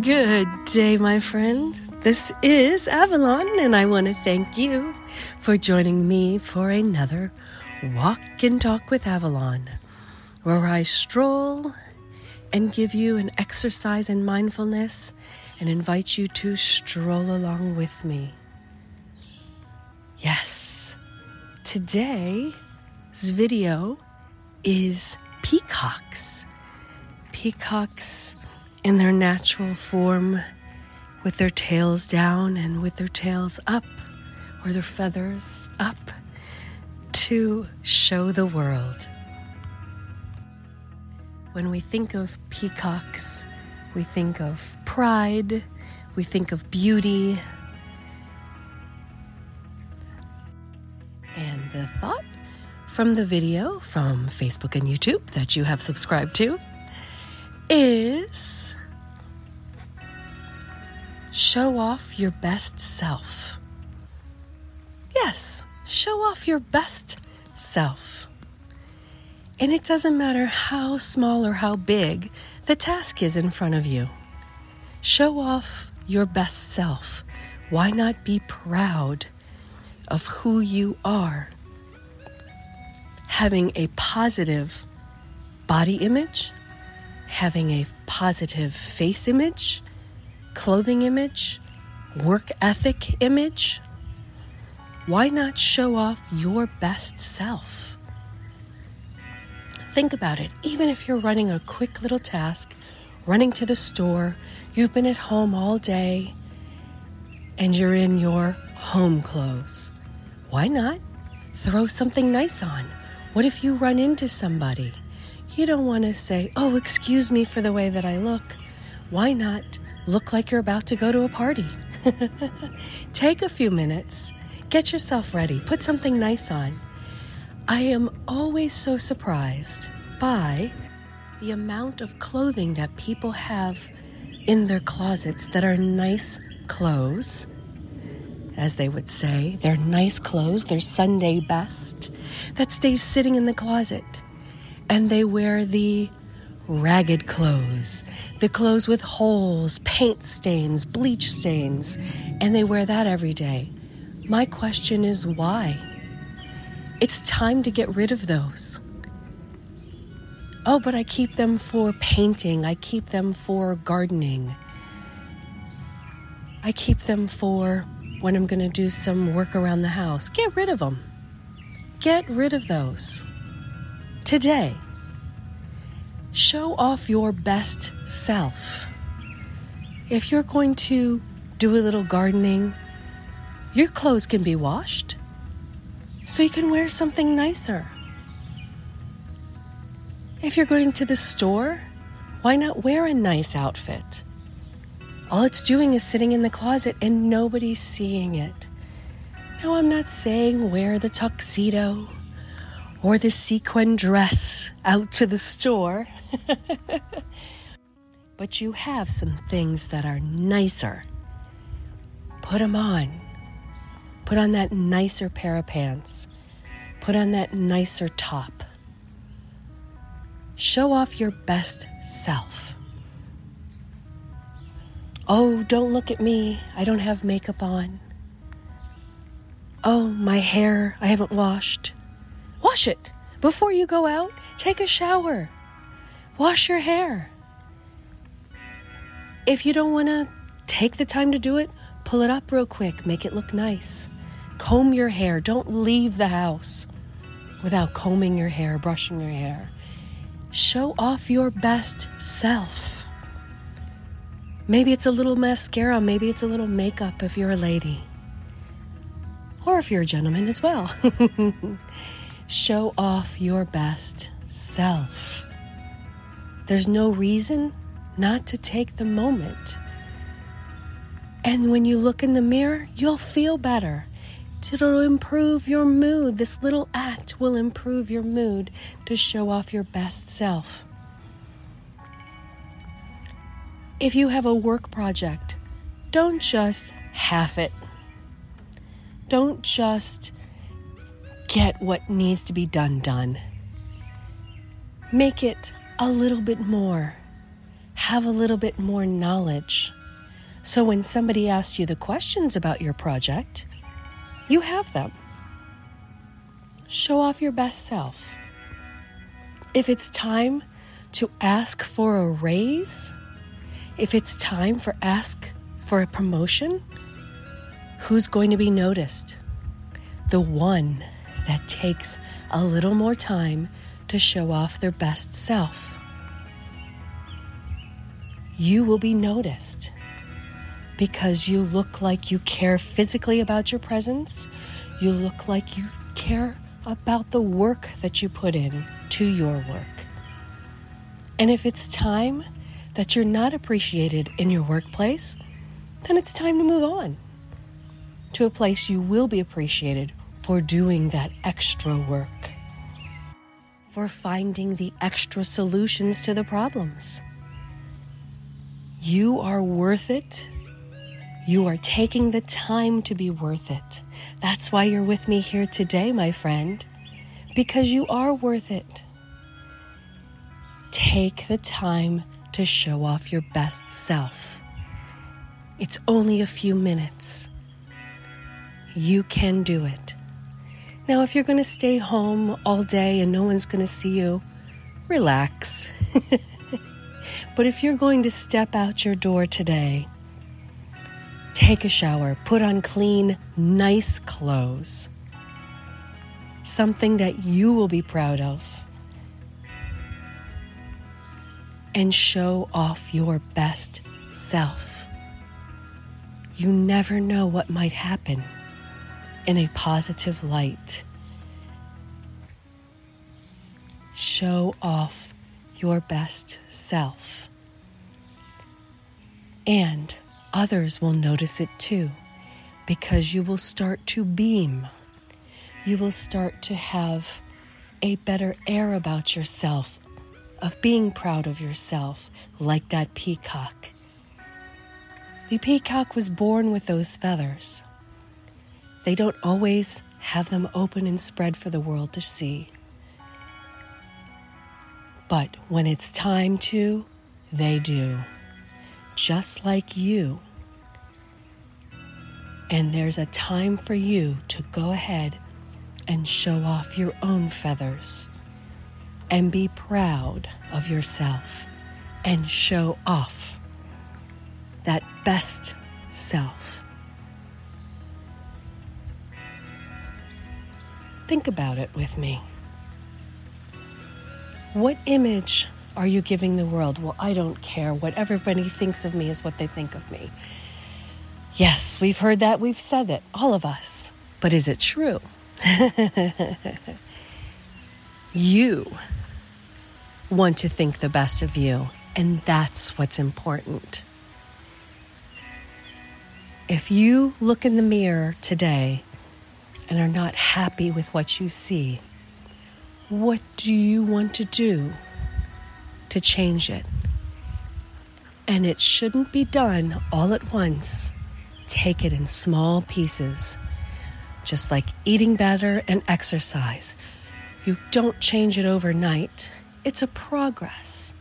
Good day, my friend. This is Avalon, and I want to thank you for joining me for another Walk and Talk with Avalon, where I stroll and give you an exercise in mindfulness and invite you to stroll along with me. Yes, today's video is peacocks. Peacocks in their natural form with their tails down and with their tails up or their feathers up to show the world. When we think of peacocks, we think of pride, we think of beauty. And the thought from the video from Facebook and YouTube that you have subscribed to is show off your best self. Yes, show off your best self. And it doesn't matter how small or how big the task is in front of you. Show off your best self. Why not be proud of who you are? Having a positive body image, having a positive face image, clothing image, work ethic image. Why not show off your best self? Think about it. Even if you're running a quick little task, running to the store, you've been at home all day, and you're in your home clothes. Why not throw something nice on? What if you run into somebody? You don't want to say, Oh, excuse me for the way that I look. Why not look like you're about to go to a party? Take a few minutes, get yourself ready, put something nice on. I am always so surprised by the amount of clothing that people have in their closets that are nice clothes. As they would say, they're nice clothes, they're Sunday best, that stays sitting in the closet and they wear the ragged clothes, the clothes with holes, paint stains, bleach stains, and they wear that every day. My question is why? It's time to get rid of those. Oh, but I keep them for painting, I keep them for gardening, I keep them for when I'm going to do some work around the house. Get rid of them. Get rid of those today. Show off your best self. If you're going to do a little gardening, your clothes can be washed so you can wear something nicer. If you're going to the store, why not wear a nice outfit? All it's doing is sitting in the closet and nobody's seeing it. Now, I'm not saying wear the tuxedo or the sequin dress out to the store. but you have some things that are nicer. Put them on. Put on that nicer pair of pants. Put on that nicer top. Show off your best self. Oh, don't look at me. I don't have makeup on. Oh, my hair, I haven't washed. Wash it. Before you go out, take a shower. Wash your hair. If you don't want to take the time to do it, pull it up real quick, make it look nice. Comb your hair. Don't leave the house without combing your hair, brushing your hair. Show off your best self. Maybe it's a little mascara, maybe it's a little makeup if you're a lady, or if you're a gentleman as well. Show off your best self. There's no reason not to take the moment. And when you look in the mirror, you'll feel better. It'll improve your mood. This little act will improve your mood to show off your best self. If you have a work project, don't just half it. Don't just get what needs to be done done. Make it a little bit more. have a little bit more knowledge. So when somebody asks you the questions about your project, you have them. Show off your best self. If it's time to ask for a raise, if it's time for ask for a promotion, who's going to be noticed? The one that takes a little more time to show off their best self. You will be noticed because you look like you care physically about your presence. You look like you care about the work that you put in to your work. And if it's time that you're not appreciated in your workplace, then it's time to move on to a place you will be appreciated for doing that extra work, for finding the extra solutions to the problems. You are worth it. You are taking the time to be worth it. That's why you're with me here today, my friend, because you are worth it. Take the time to show off your best self. It's only a few minutes. You can do it. Now, if you're going to stay home all day and no one's going to see you, relax. but if you're going to step out your door today, take a shower, put on clean, nice clothes, something that you will be proud of, and show off your best self. You never know what might happen in a positive light. Show off your best self. And others will notice it too, because you will start to beam. You will start to have a better air about yourself, of being proud of yourself, like that peacock. The peacock was born with those feathers. They don't always have them open and spread for the world to see. But when it's time to, they do. Just like you. And there's a time for you to go ahead and show off your own feathers and be proud of yourself and show off that best self. Think about it with me. What image are you giving the world? Well, I don't care. What everybody thinks of me is what they think of me. Yes, we've heard that. We've said it, all of us. But is it true? you want to think the best of you, and that's what's important. If you look in the mirror today and are not happy with what you see, what do you want to do to change it? And it shouldn't be done all at once. Take it in small pieces, just like eating better and exercise. You don't change it overnight, it's a progress.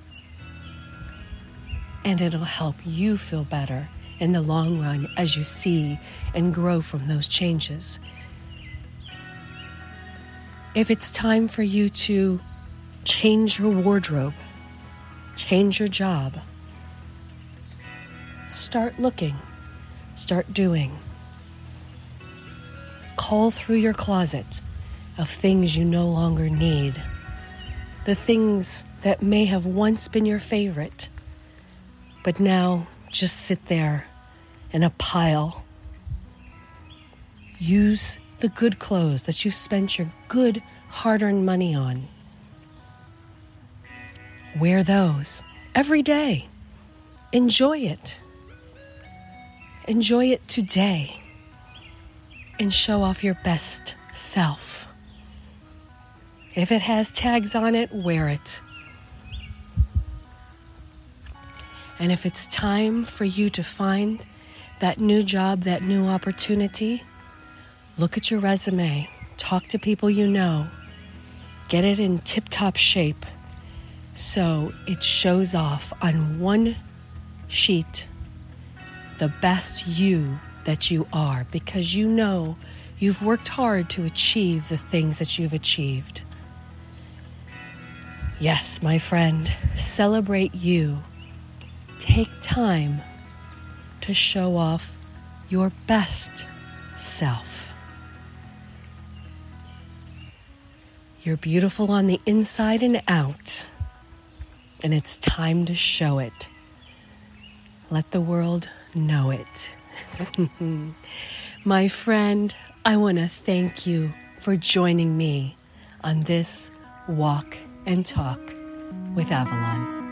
And it'll help you feel better in the long run as you see and grow from those changes if it's time for you to change your wardrobe, change your job, start looking, start doing. Call through your closet of things you no longer need, the things that may have once been your favorite, but now just sit there in a pile. Use the good clothes that you've spent your good, hard earned money on. Wear those every day. Enjoy it. Enjoy it today. And show off your best self. If it has tags on it, wear it. And if it's time for you to find that new job, that new opportunity, Look at your resume, talk to people you know, get it in tip top shape, So it shows off on one sheet the best you that you are because you know you've worked hard to achieve the things that you've achieved. Yes, my friend, celebrate you. Take time to show off your best self. You're beautiful on the inside and out, and it's time to show it. Let the world know it. My friend, I want to thank you for joining me on this walk and talk with Avalon.